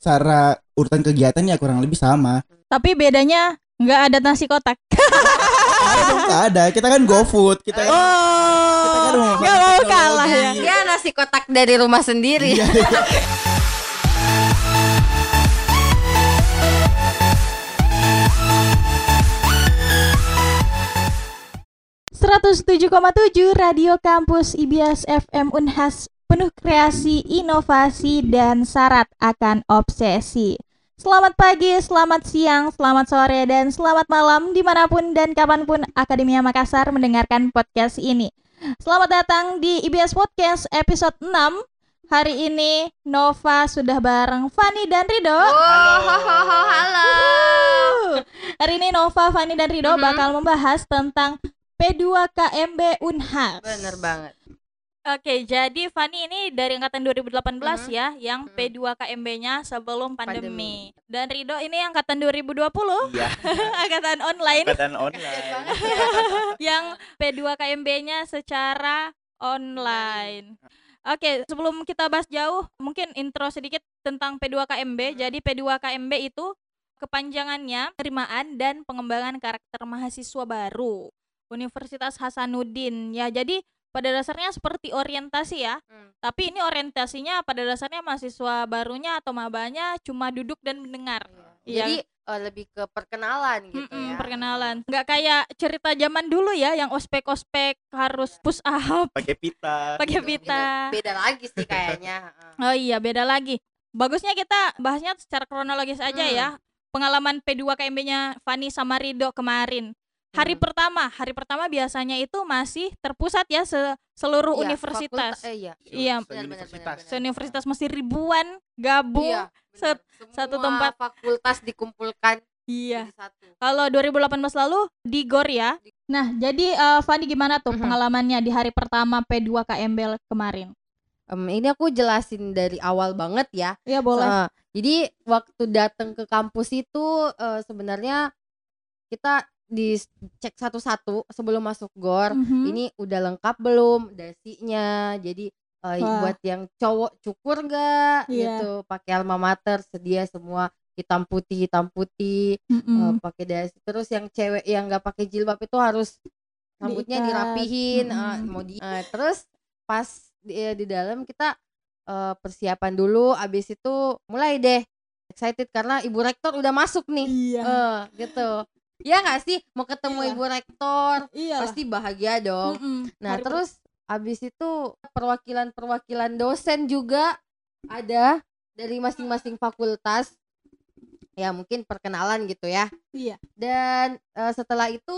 secara urutan kegiatan ya kurang lebih sama. Tapi bedanya nggak ada nasi kotak. Nggak ada. Kita kan GoFood, kita kan Kita kan Oh, mau nggak mau teknologi. kalah ya. Dia nasi kotak dari rumah sendiri. Iya. 107,7 Radio Kampus IBS FM Unhas penuh kreasi, inovasi, dan syarat akan obsesi. Selamat pagi, selamat siang, selamat sore, dan selamat malam di mana pun dan kapan pun Akademia Makassar mendengarkan podcast ini. Selamat datang di IBS Podcast episode 6. Hari ini Nova sudah bareng Fani dan Rido. Oh, ho, ho, ho, halo. Hari ini Nova, Fani, dan Rido Mhm. bakal membahas tentang P2KMB Unhas. Bener banget. Oke, jadi Fani ini dari angkatan 2018 Mhm. ya, yang Mhm. P2KMB-nya sebelum pandemi. Pandemi. Dan Rido ini angkatan 2020, Iya, angkatan online angkatan online. ya. yang P2KMB-nya secara online. Oke, sebelum kita bahas jauh, mungkin intro sedikit tentang P2KMB. Jadi P2KMB itu kepanjangannya penerimaan dan pengembangan karakter mahasiswa baru Universitas Hasanuddin. Ya, jadi pada dasarnya seperti orientasi ya. Hmm. Tapi ini orientasinya pada dasarnya mahasiswa barunya atau mabanya cuma duduk dan mendengar. Iya. Jadi eh, lebih ke perkenalan gitu Mm-mm, ya. perkenalan. Nggak kayak cerita zaman dulu ya yang ospek-ospek harus push up, Pakai pita. pakai pita. Beda lagi sih kayaknya. heeh. Oh iya, beda lagi. Bagusnya kita bahasnya secara kronologis aja Hmm. ya. Pengalaman P2KMB-nya Fani sama Rido kemarin. Hari Hmm. pertama, hari pertama biasanya itu masih terpusat ya se- seluruh Iya, universitas. fakulta- eh, iya. Iya. Benar, benar, benar, benar. Se-universitas mesti ribuan gabung. Iya, set- benar. satu Semua tempat. fakultas dikumpulkan Iya. Kalau 2018 lalu di GOR ya. Nah, jadi eh, Fani gimana tuh Mhm. pengalamannya di hari pertama P2KMB kemarin? Em, ini aku jelasin dari awal banget ya. Iya, boleh. Eh, jadi waktu datang ke kampus itu eh, sebenarnya kita dicek satu-satu sebelum masuk gor. Mhm. Ini udah lengkap belum dasinya? Jadi Wah. buat yang cowok cukur gak Iya. gitu, pakai alma mater sedia semua hitam putih hitam putih Mm-mm. eh, pakai dasi. Terus yang cewek yang nggak pakai jilbab itu harus rambutnya Diikat. dirapihin, eh, Mm-mm. mau di. eh, terus pas di, di dalam kita eh, persiapan dulu, abis itu mulai deh excited karena ibu rektor udah masuk nih, Iya. eh gitu. Ya nggak sih mau ketemu Iya. ibu rektor Iya. pasti bahagia dong. Nah, terus abis itu perwakilan-perwakilan dosen juga ada dari masing-masing fakultas. Ya, mungkin perkenalan gitu ya. Iya. Dan eh, setelah itu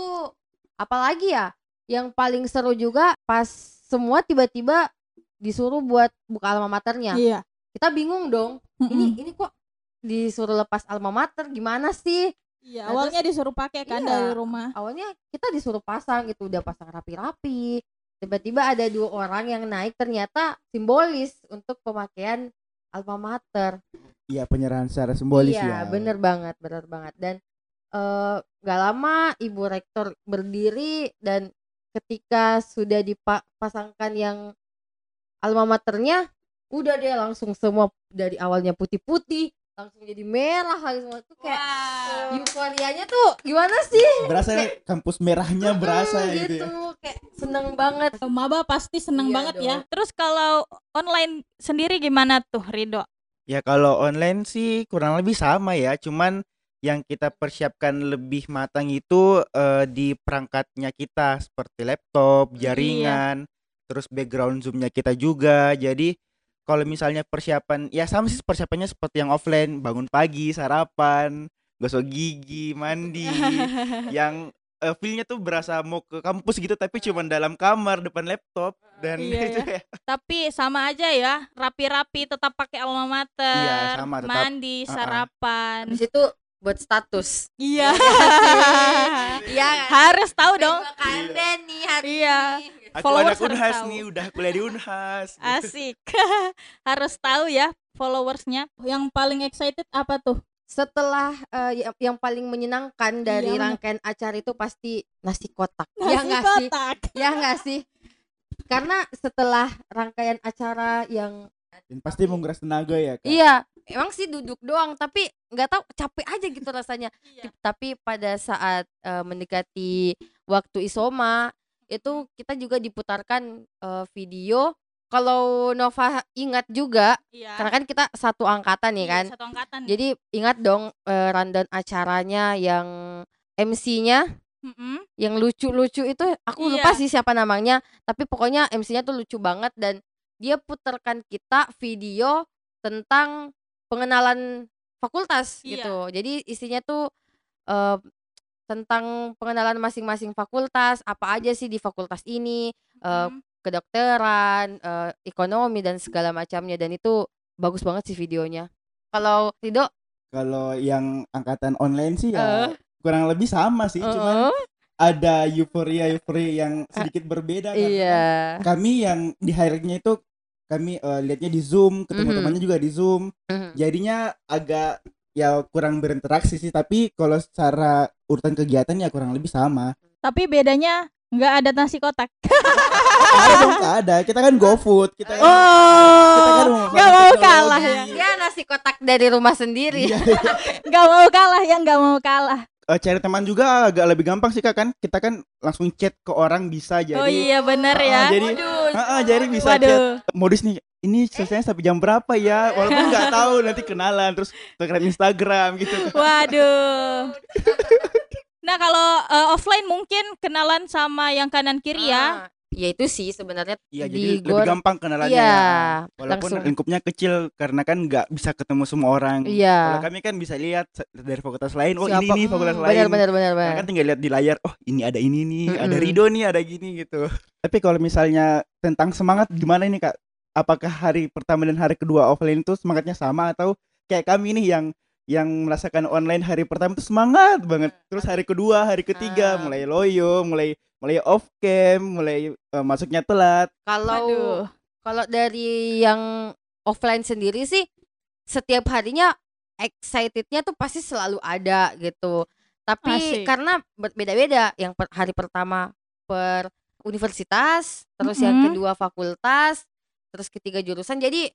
apalagi ya? Yang paling seru juga pas semua tiba-tiba disuruh buat buka alma maternya. Iya. Kita bingung dong. Ini Mm-mm. ini kok disuruh lepas alma mater gimana sih? Iya, Nah, awalnya disuruh pakai kan Iya. dari rumah. awalnya kita disuruh pasang gitu udah pasang rapi-rapi tiba-tiba ada dua orang yang naik ternyata simbolis untuk pemakaian alma mater Iya, penyerahan secara simbolis iya ya. bener banget bener banget dan eh, gak lama ibu rektor berdiri dan ketika sudah dipasangkan yang alma maternya udah deh langsung semua dari awalnya putih-putih langsung jadi merah lagi semua tuh kayak euforianya tuh gimana sih Berasa kampus merahnya berasa Hmm, gitu ya. kayak seneng banget Maba pasti seneng Iya banget dong. ya. Terus kalau online sendiri gimana tuh Rido? Ya kalau online sih kurang lebih sama ya, cuman yang kita persiapkan lebih matang itu eh, di perangkatnya kita seperti laptop, Iya. jaringan, terus background zoomnya kita juga. Jadi kalau misalnya persiapan, ya sama sih persiapannya seperti yang offline, bangun pagi, sarapan, gosok gigi, mandi, yang eh, feel-nya tuh berasa mau ke kampus gitu, tapi cuma dalam kamar depan laptop dan Iya, itu ya. Tapi sama aja ya, rapi-rapi tetap pakai alma mater, Iya, sama, tetap. mandi, Uh-uh. sarapan. Habis itu buat status Iya. iya Harus tahu dong. KMB nih hari Iya. ini Followers anak harus Unhas tahu. nih, udah kuliah di Unhas. Asik. Harus tahu ya followersnya. Yang paling excited apa tuh? setelah eh, yang, yang paling menyenangkan dari Iya, rangkaian acara itu pasti nasi kotak Nasi ya nggak sih kotak. ya nggak sih karena setelah rangkaian acara yang Dan pasti menguras tenaga ya, Kak. iya emang sih duduk doang tapi nggak tahu capek aja gitu rasanya Iya. tapi pada saat eh, mendekati waktu isoma itu kita juga diputarkan eh, video kalau Nova ingat juga Iya. karena kan kita satu angkatan ya Iya, kan Satu angkatan. jadi ingat dong eh, rundown acaranya yang MC-nya Mm-mm. yang lucu-lucu itu aku lupa Iya. sih siapa namanya tapi pokoknya MC-nya tuh lucu banget dan dia putarkan kita video tentang pengenalan fakultas Iya. gitu jadi isinya tuh eh, tentang pengenalan masing-masing fakultas apa aja sih di fakultas ini eh, Mm. kedokteran eh, ekonomi dan segala macamnya dan itu bagus banget sih videonya kalau Rido Kalau yang angkatan online sih ya kurang lebih sama sih, cuman eh, ada euforia euforia yang sedikit berbeda karena iya kan kami yang di highlightnya itu kami eh, lihatnya di Zoom, ketemu Mhm. temannya juga di Zoom. Mhm. Jadinya agak ya kurang berinteraksi sih, tapi kalau secara urutan kegiatan ya kurang lebih sama. Tapi bedanya nggak ada nasi kotak. ada dong ada. Kita kan GoFood, kita kan kita kan Oh, nggak mau teknologi. kalah ya. ya nasi kotak dari rumah sendiri Iya. Nggak mau kalah ya, nggak mau kalah. Eh, cari teman juga agak lebih gampang sih Kak kan. Kita kan langsung chat ke orang bisa jadi oh iya bener Ah, ya. jadi Waduh, Ah, ah, jadi bisa chat Waduh. modus nih ini selesai sampai jam berapa ya walaupun nggak tahu nanti kenalan terus Instagram Instagram gitu Waduh. Nah kalau eh, offline mungkin kenalan sama yang kanan kiri ya. Ah, ya itu sih sebenarnya Iya di jadi lebih gor- gampang kenalannya Iya, ya. walaupun langsung. lingkupnya kecil karena kan nggak bisa ketemu semua orang Iya. kalau kami kan bisa lihat dari fakultas lain oh Siapa- ini nih fakultas Hmm, lain benar benar benar Nah, benar. kan tinggal lihat di layar oh ini ada ini nih ada Mm-mm. Rido nih ada gini gitu tapi kalau misalnya tentang semangat gimana ini kak apakah hari pertama dan hari kedua offline itu semangatnya sama atau kayak kami nih yang yang merasakan online hari pertama itu semangat banget terus hari kedua hari ketiga Ah. mulai loyo mulai mulai off cam mulai eh, masuknya telat Kalau kalau dari yang offline sendiri sih setiap harinya excitednya tuh pasti selalu ada gitu. Tapi Asik. karena berbeda-beda yang per- hari pertama per universitas, terus yang Mhm. kedua fakultas, terus ketiga jurusan. Jadi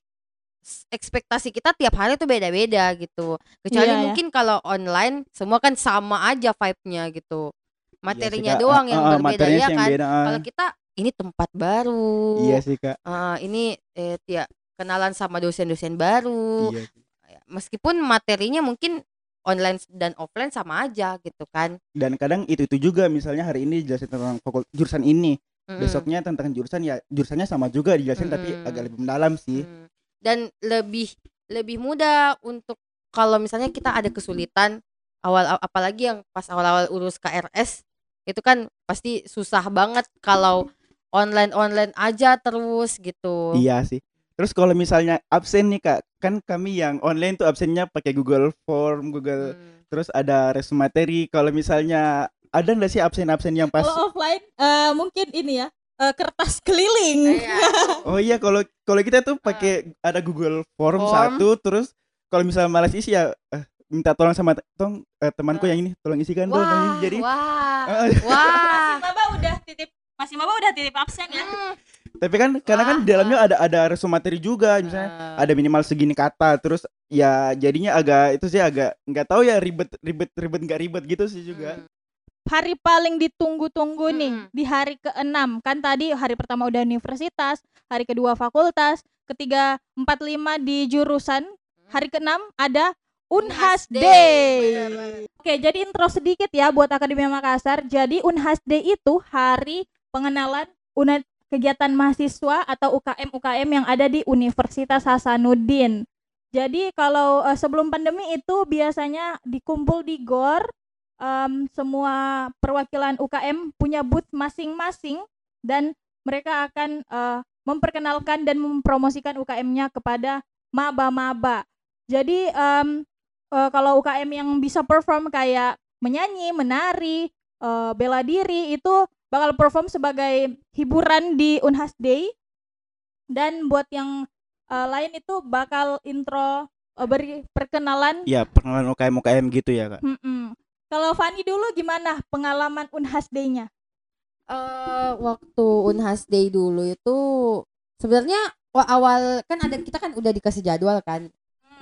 ekspektasi kita tiap hari tuh beda-beda gitu. Kecuali Iya, ya. mungkin kalau online semua kan sama aja vibe-nya gitu. Materinya Kak. doang Ah, yang ah, berbeda ya kan. beda, ah. Kalau kita ini tempat baru. iya sih kak Ah, ini eh ya kenalan sama dosen-dosen baru. iya Ya, Meskipun materinya mungkin online dan offline sama aja gitu kan. dan kadang itu itu juga misalnya hari ini jelasin tentang jurusan ini Mm-mm. besoknya tentang jurusan ya jurusannya sama juga dijelasin tapi Mm-mm. agak lebih mendalam sih Mm. Dan lebih lebih mudah untuk kalau misalnya kita ada kesulitan awal apalagi yang pas awal-awal urus KRS itu kan pasti susah banget kalau online-online aja terus gitu. Iya sih. Terus kalau misalnya absen nih kak, kan kami yang online tuh absennya pakai Google Form, Google, Hmm. terus ada resume materi. Kalau misalnya ada nggak sih absen-absen yang pas? Kalau offline eh, mungkin ini ya eh, kertas keliling. Iya. Oh iya, kalau kalau kita tuh pakai ada Google Form, Form. satu, terus kalau misalnya malas isi ya eh, minta tolong sama tong eh, temanku Ah. yang ini, tolong isikan dong. Wah, Jadi, wah, Ah. wah. Masih Maba udah titip Masih Maba udah titip absen ya. Hmm. tapi kan karena kan di dalamnya ada ada resume materi juga, misalnya Ah. ada minimal segini kata terus ya jadinya agak itu sih agak nggak tahu ya ribet ribet ribet nggak ribet gitu sih juga Hmm. Hari paling ditunggu-tunggu nih di hari ke-6 kan tadi hari pertama udah universitas, hari kedua fakultas, ketiga empat lima di jurusan, hari ke-6 ada Unhas Day. Benar-benar. Oke, jadi intro sedikit ya buat Akademi Makassar. Jadi Unhas Day itu hari pengenalan unit kegiatan mahasiswa atau UKM UKM yang ada di Universitas Hasanuddin. Jadi kalau eh, sebelum pandemi itu biasanya dikumpul di GOR em, semua perwakilan UKM punya booth masing-masing dan mereka akan eh, memperkenalkan dan mempromosikan UKM-nya kepada maba-maba. Jadi em, eh, kalau UKM yang bisa perform kayak menyanyi, menari, eh, bela diri itu bakal perform sebagai hiburan di Unhas Day. Dan buat yang eh, lain itu bakal intro eh, beri perkenalan. ya perkenalan UKM UKM gitu ya kak Mm-mm. Kalau Fani dulu gimana pengalaman Unhas Day-nya? Eh, waktu Unhas Day dulu itu sebenarnya wa- awal kan ada kita kan udah dikasih jadwal kan.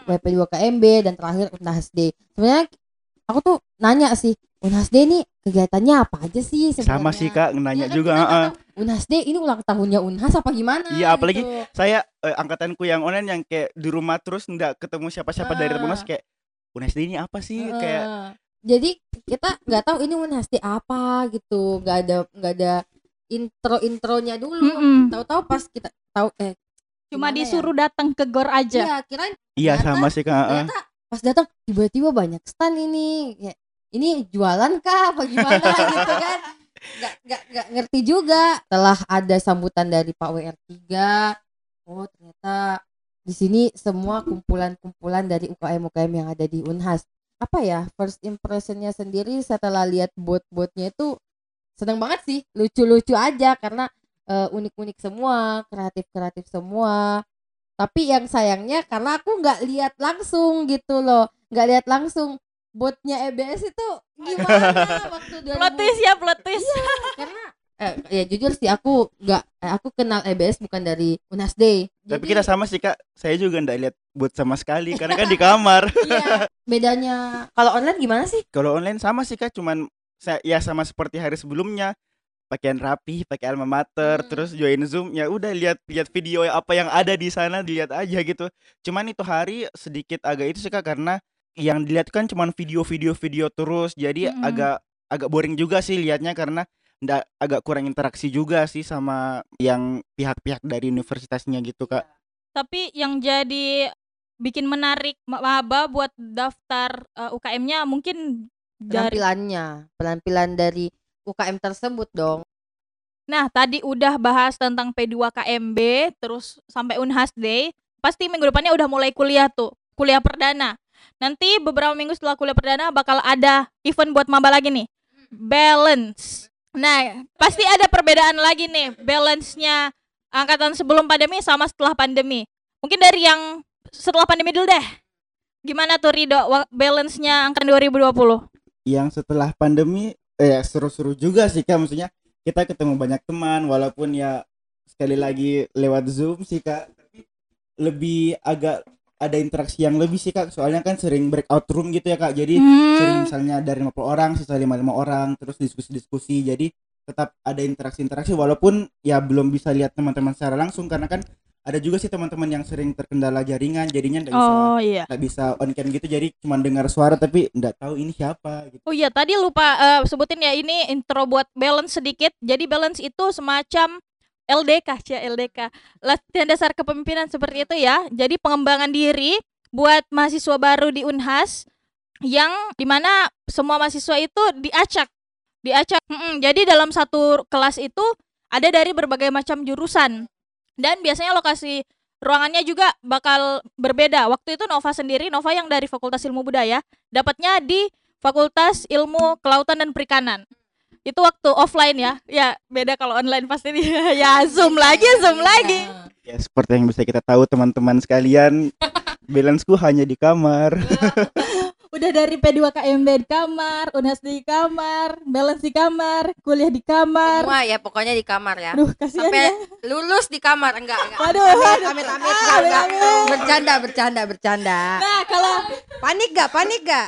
WP2KMB dan terakhir Unhas Day. Sebenarnya aku tuh nanya sih, Unhas Day ini kegiatannya apa aja sih sebenarnya? Sama sih kak nanya kan, juga. heeh. tahu, Unhas Day ini ulang tahunnya Unhas apa gimana? Iya, apalagi gitu. Saya eh, angkatanku yang online yang kayak di rumah terus nggak ketemu siapa-siapa dari Ah. rumah kayak UNSD ini apa sih kayak Heeh. Jadi kita nggak tahu ini Unhas Day apa gitu, nggak ada nggak ada intro intronya dulu. Mm-mm. Tahu-tahu pas kita tahu eh Cuma ya? disuruh datang ke gor aja. Iya, kirain iya ternyata- sama sih kak. pas datang tiba-tiba banyak stand ini kayak ini jualan kah apa gimana gitu kan nggak nggak nggak ngerti juga telah ada sambutan dari Pak WR3 oh ternyata di sini semua kumpulan-kumpulan dari UKM UKM yang ada di Unhas apa ya first impressionnya sendiri setelah lihat bot-botnya itu seneng banget sih lucu-lucu aja karena eh, unik-unik semua kreatif-kreatif semua tapi yang sayangnya karena aku nggak lihat langsung gitu loh nggak lihat langsung botnya EBS itu gimana waktu 2000 Plot twist ya, plot twist. karena eh, ya jujur sih aku nggak eh, aku kenal EBS bukan dari Unas Day Tapi Jadi, kita sama sih kak. Saya juga nggak lihat bot sama sekali karena kan di kamar. iya, bedanya kalau online gimana sih Kalau online sama sih kak, cuman saya ya sama seperti hari sebelumnya pakaian rapi, pakai alma mater, Hmm. terus join zoom ya udah lihat lihat video apa yang ada di sana dilihat aja gitu. Cuman itu hari sedikit agak itu sih kak karena yang dilihat kan cuman video-video video terus, jadi Mm-mm. agak agak boring juga sih liatnya karena ndak agak kurang interaksi juga sih sama yang pihak-pihak dari universitasnya gitu kak. Tapi yang jadi bikin menarik maba buat daftar eh, UKM-nya mungkin dari penampilannya penampilan dari UKM tersebut dong Nah, tadi udah bahas tentang P2KMB, terus sampai Unhas Day. Pasti minggu depannya udah mulai kuliah tuh, kuliah perdana. Nanti beberapa minggu setelah kuliah perdana bakal ada event buat maba lagi nih. Balance. Nah, pasti ada perbedaan lagi nih, balance-nya angkatan sebelum pandemi sama setelah pandemi. Mungkin dari yang setelah pandemi dulu deh. Gimana tuh Rido? Balance-nya angkatan 2020? yang setelah pandemi eh seru-seru juga sih kak. Maksudnya kita ketemu banyak teman walaupun ya sekali lagi lewat zoom sih kak. Tapi lebih agak ada interaksi yang lebih sih kak. Soalnya kan sering breakout room gitu ya kak. Jadi sering Hmm, misalnya dari 50 orang sisa 55 orang terus diskusi-diskusi. Jadi tetap ada interaksi-interaksi walaupun ya belum bisa lihat teman-teman secara langsung. Karena kan ada juga sih teman-teman yang sering terkendala jaringan jadinya nggak bisa Oh iya. nggak bisa on cam gitu jadi cuma dengar suara tapi nggak tahu ini siapa gitu Oh iya, tadi lupa eh, sebutin ya ini intro buat balance sedikit. Jadi balance itu semacam LDK, ya LDK. Latihan dasar kepemimpinan seperti itu ya. Jadi pengembangan diri buat mahasiswa baru di Unhas yang di mana semua mahasiswa itu diacak, diacak. Mm-mm, jadi dalam satu kelas itu ada dari berbagai macam jurusan dan biasanya lokasi ruangannya juga bakal berbeda. Waktu itu Nova sendiri, Nova yang dari Fakultas Ilmu Budaya, dapatnya di Fakultas Ilmu Kelautan dan Perikanan. Itu waktu offline ya. Ya, beda kalau online pasti ya Zoom lagi, Zoom lagi. Ya seperti yang bisa kita tahu teman-teman sekalian, balanceku hanya di kamar. Udah dari P2KMB di kamar, UNAS di kamar, balance di kamar, kuliah di kamar. semua ya pokoknya di kamar ya kasihan sampai ya. lulus di kamar enggak enggak Waduh, amit amit amit Ah, enggak, enggak. amit-amit. bercanda bercanda bercanda Nah, kalau panik gak panik gak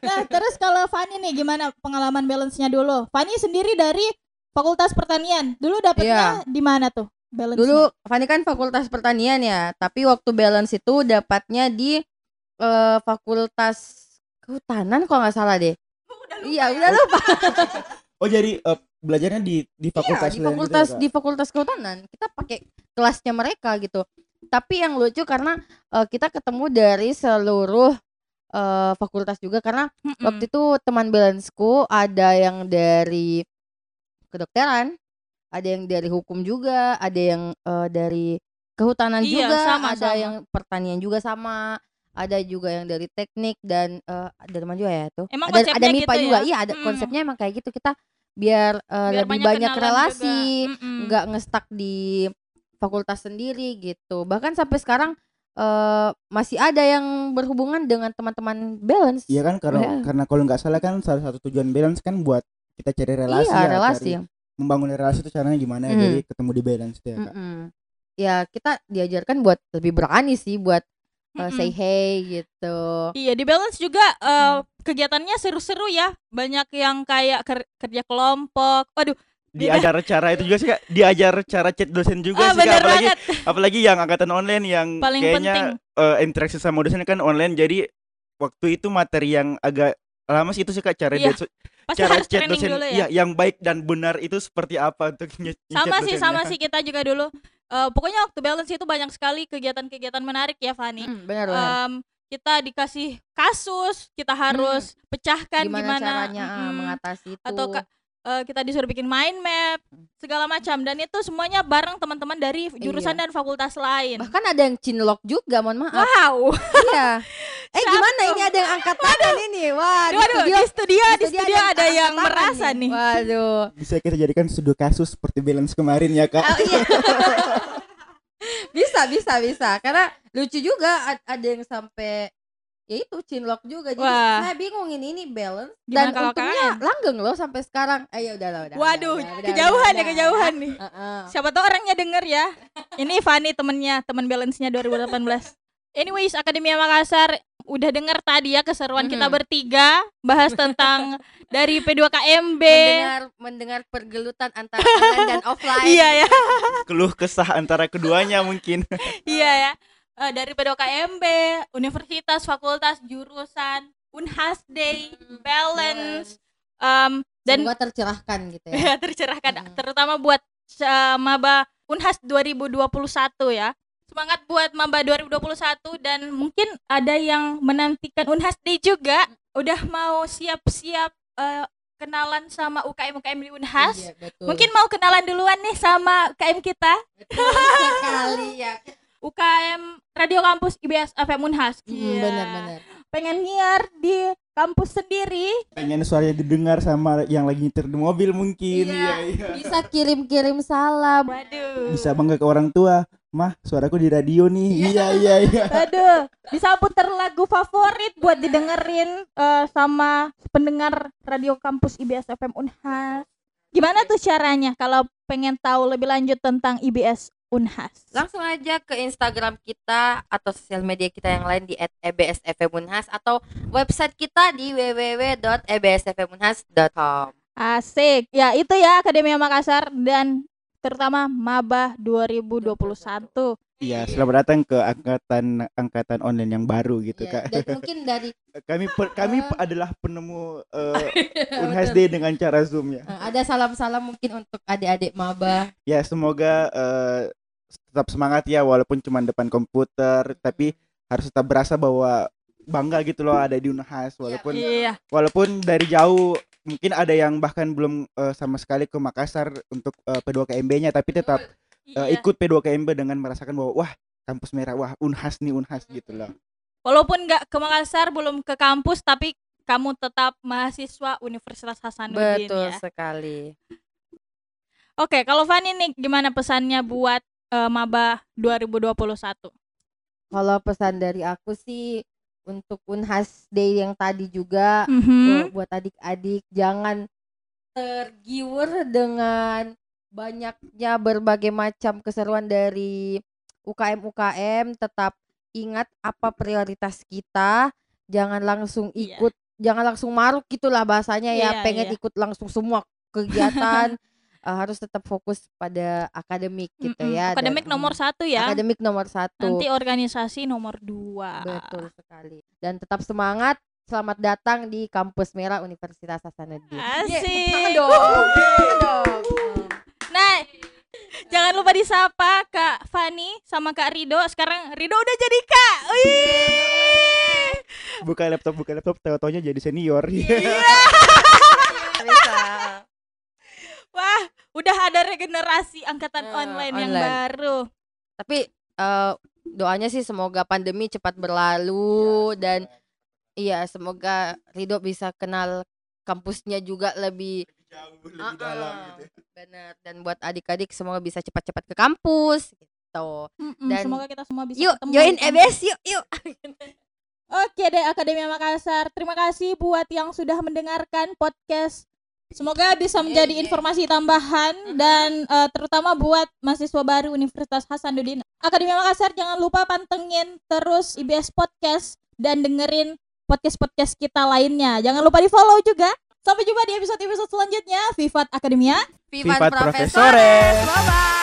nah terus kalau Fani nih gimana pengalaman balance-nya dulu? Fani sendiri dari Fakultas Pertanian. Dulu dapetnya di mana tuh? Balance dulu Fani kan fakultas pertanian ya tapi waktu balance itu dapatnya di eh, fakultas kehutanan kalau nggak salah deh iya udah lupa Oh jadi eh, belajarnya di di fakultas Iya, di lain gitu ya, fakultas Kak? di fakultas kehutanan kita pakai kelasnya mereka gitu tapi yang lucu karena eh, kita ketemu dari seluruh eh, fakultas juga karena Mm-mm. waktu itu teman balanceku ada yang dari kedokteran ada yang dari hukum juga ada yang eh, dari kehutanan Iya, juga sama, ada sama. yang pertanian juga sama ada juga yang dari teknik dan eh, dari mana juga ya tuh Emang ada ada MIPA gitu juga ya? iya ada Mm. konsepnya emang kayak gitu kita biar, eh, Biar lebih banyak, kenalan relasi juga. Mm-mm. nggak ngestak di fakultas sendiri gitu bahkan sampai sekarang eh masih ada yang berhubungan dengan teman-teman balance Iya kan karena Ya. karena kalau nggak salah kan salah satu tujuan balance kan buat kita cari relasi iya ya, relasi cari membangun relasi itu caranya gimana Hmm. jadi ketemu di balance tuh ya kak. Mm-mm. ya kita diajarkan buat lebih berani sih buat uh, say hey gitu. Iya di balance juga eh, kegiatannya seru-seru ya. Banyak yang kayak ker- kerja kelompok. Waduh, diajar cara itu juga sih kak diajar cara chat dosen juga ah sih kak apalagi banget. apalagi yang angkatan online yang Paling kayaknya penting. eh, interaksi sama dosen kan online jadi waktu itu materi yang agak lama sih itu sih kak cara Iya, dia- Pasti cara harus chat dosen dulu ya. iya, yang baik dan benar itu seperti apa untuk nge- sama sih dosennya. sama sih kita juga dulu. Eh, pokoknya waktu balance itu banyak sekali kegiatan-kegiatan menarik ya Fani. Mm, benar benar. Em, kita dikasih kasus, kita harus pecahkan gimana, gimana, caranya mm-mm. mengatasi itu? atau ka- eh, kita disuruh bikin mind map segala macam dan itu semuanya bareng teman-teman dari jurusan Iya. dan fakultas lain. Bahkan ada yang cinlok juga, mohon maaf. Wow. Iya. Eh Siapa gimana ini ada yang angkat tangan ini? Wah, di Waduh, studio, di studio, di studio yang ada angkat yang tangan merasa nih. Waduh. bisa kita jadikan studi kasus seperti balance kemarin ya kak Oh, iya. bisa, bisa, bisa. Karena lucu juga ad- ada yang sampai ya itu cinlok juga. Jadi Wah. saya bingung ini ini balance Gimana dan kalau untungnya langgeng loh sampai sekarang. Eh ya udah lah, udah. Waduh, udah, udah, udah, kejauhan udah, ya kejauhan nih. udah. Heeh. Siapa tahu orangnya denger ya. Ini Fani temennya, teman balance-nya 2018. Anyways, Akademia Makassar udah denger tadi ya keseruan kita Mhm. bertiga bahas tentang dari P2KMB. Mendengar mendengar pergelutan antara online dan offline. Iya ya. keluh kesah antara keduanya mungkin Iya ya. Eh, dari P2KMB, universitas, fakultas, jurusan, Unhas Day, balance, em, dan Semoga tercerahkan gitu ya. tercerahkan Mm. terutama buat uh, maba Unhas 2021 ya. Semangat buat maba 2021 dan mungkin ada yang menantikan Unhas Day juga. Udah mau siap-siap uh, kenalan sama UKM UKM di Unhas. Iya, betul. Mungkin mau kenalan duluan nih sama UKM kita, betul sekali ya. UKM Radio Kampus IBS FM Unhas. Hmm, Iya. Benar-benar. Pengen nyiar di kampus sendiri. pengen suaranya didengar sama yang lagi nyetir di mobil mungkin Iya. Iya, iya. Bisa kirim-kirim salam. Waduh. bisa bangga ke orang tua mah suaraku di radio nih iya iya iya Aduh, bisa puter lagu favorit buat didengerin eh, sama pendengar radio kampus IBS FM Unhas. Gimana tuh caranya kalau pengen tahu lebih lanjut tentang IBS Unhas? Langsung aja ke Instagram kita atau sosial media kita yang lain di @ebsfmunhas atau website kita di www.ebsfmunhas.com. Asik. Ya, itu ya Akademia Makassar dan terutama Maba 2021. iya selamat datang ke angkatan angkatan online yang baru gitu Iya, kak Dan mungkin dari kami pe- kami Eh. adalah penemu uh, Unhas Day dengan cara zoom ya Eh, ada salam-salam mungkin untuk adik-adik maba. ya semoga eh, tetap semangat ya walaupun cuma depan komputer tapi harus tetap berasa bahwa bangga gitu loh ada di Unhas walaupun Iya. walaupun dari jauh mungkin ada yang bahkan belum eh, sama sekali ke Makassar untuk eh, P2KMB-nya tapi tetap eh, Iya. ikut P2KMB dengan merasakan bahwa wah kampus merah wah Unhas nih Unhas gitu loh Walaupun nggak ke Makassar, belum ke kampus, tapi kamu tetap mahasiswa Universitas Hasanuddin Betul ya. sekali. Oke, kalau Fani nih gimana pesannya buat eh, maba 2021? Kalau pesan dari aku sih untuk Unhas Day yang tadi juga Mhm. bu- buat adik-adik jangan tergiur dengan banyaknya berbagai macam keseruan dari UKM-UKM tetap ingat apa prioritas kita jangan langsung Iya. ikut jangan langsung maruk gitulah bahasanya ya Iya, pengen iya. ikut langsung semua kegiatan Eh, harus tetap fokus pada akademik gitu Mm-mm. ya dan- Akademik nomor satu ya. akademik nomor satu Nanti organisasi nomor dua. Betul sekali. Dan tetap semangat. Selamat datang di Kampus Merah Universitas Hasanuddin. Asik. Tangan dong. dong. Nah, jangan lupa disapa Kak Fani sama Kak Rido. Sekarang Rido udah jadi Kak. Wih. buka laptop buka laptop tahu-taunya jadi senior Bisa. Wah, udah ada regenerasi angkatan Eh, online, yang online. baru. Tapi eh, doanya sih semoga pandemi cepat berlalu dan iya semoga Rido bisa kenal kampusnya juga lebih lebih Ah, dalam ah. gitu. benar dan buat adik-adik semoga bisa cepat-cepat ke kampus gitu. Mm-mm, Dan- semoga kita semua bisa Yuk, ketemu join. EBS yuk, yuk. Oke deh Akademia Makassar. Terima kasih buat yang sudah mendengarkan podcast Semoga bisa menjadi Iya, iya. informasi tambahan dan eh, terutama buat mahasiswa baru Universitas Hasanuddin. Akademi Makassar jangan lupa pantengin terus IBS Podcast dan dengerin podcast-podcast kita lainnya. Jangan lupa di-follow juga. Sampai jumpa di episode-episode selanjutnya. Vivat Akademia. Vivat Vivat. Profesores. Bye bye.